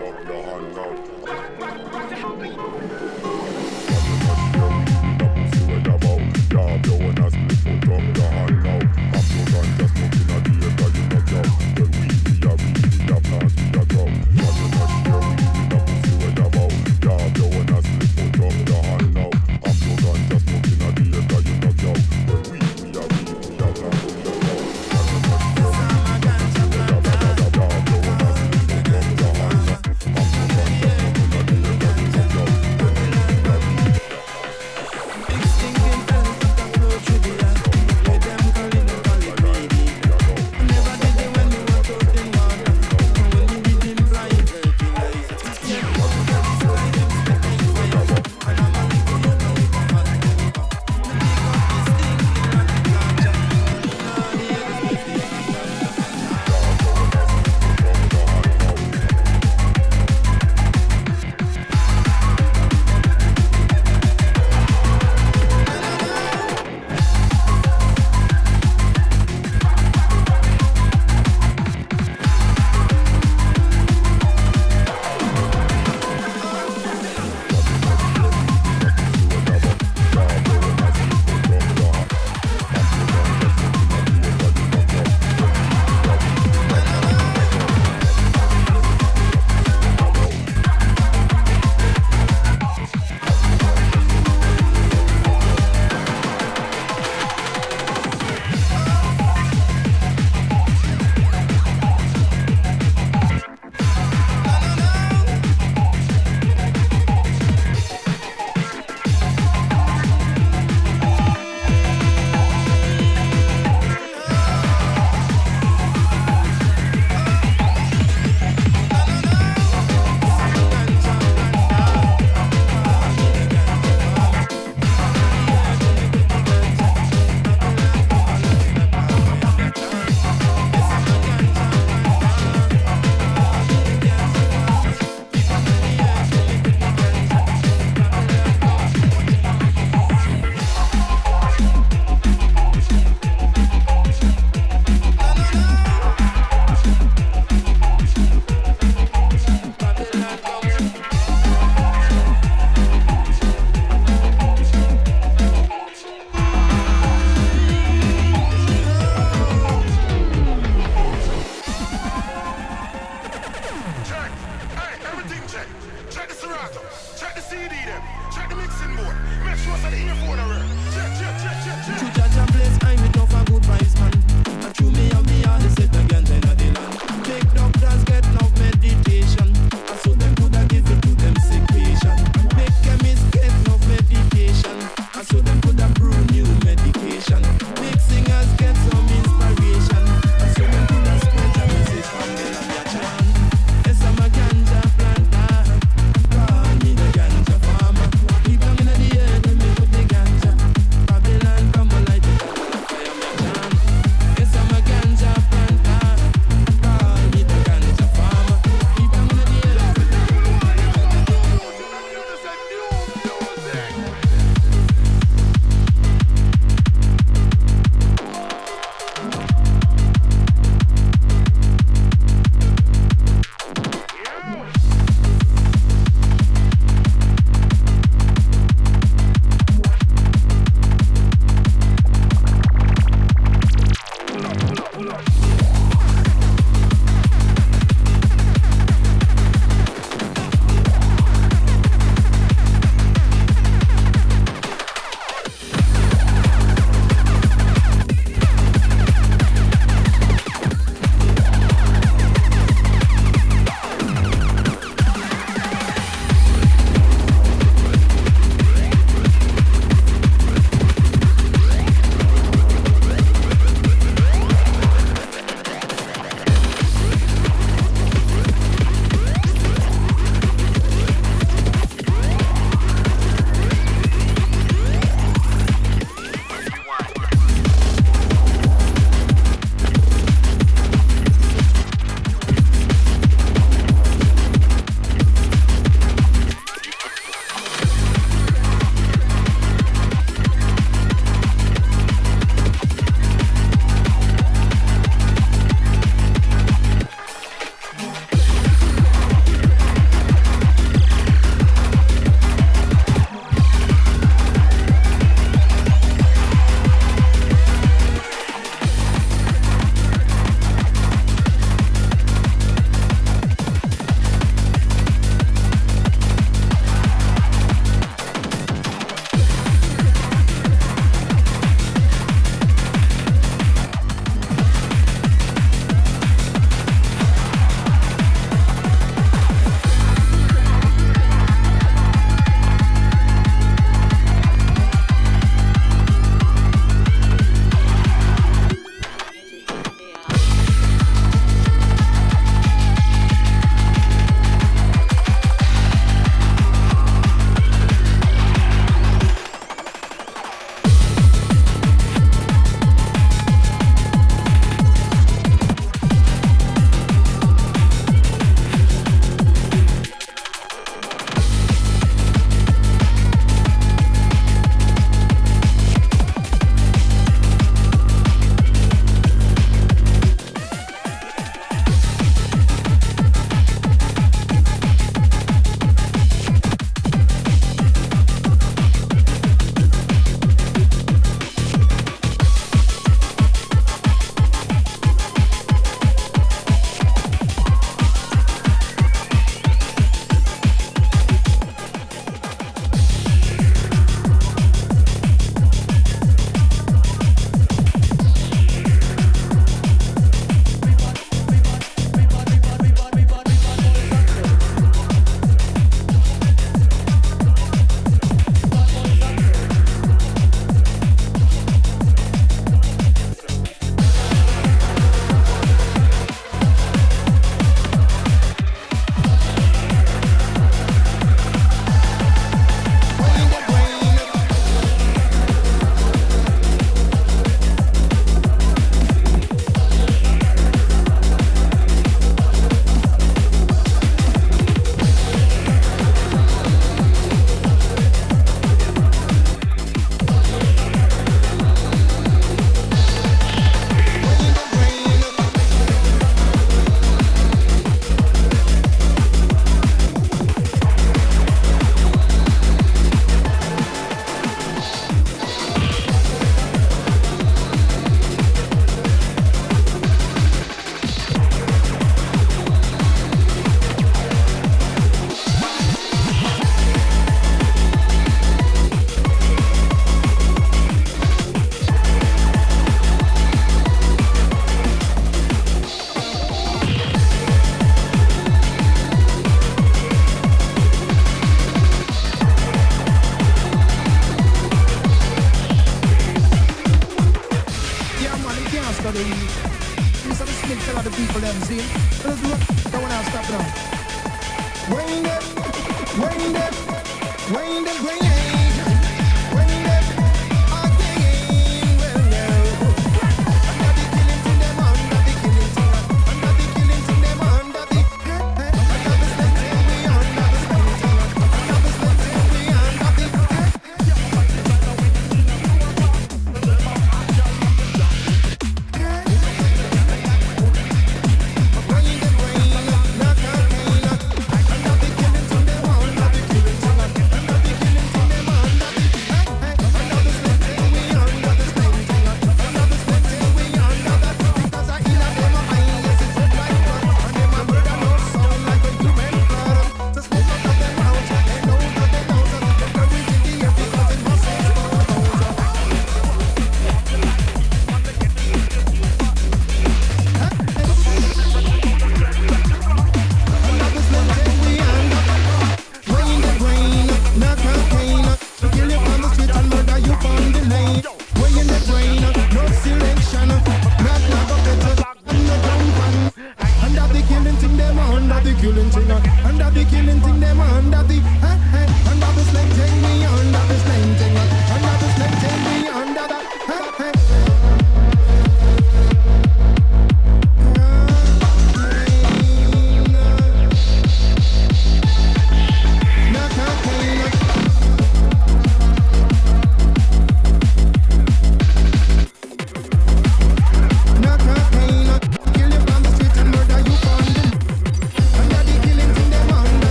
Dr. Hangout.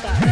Chicago.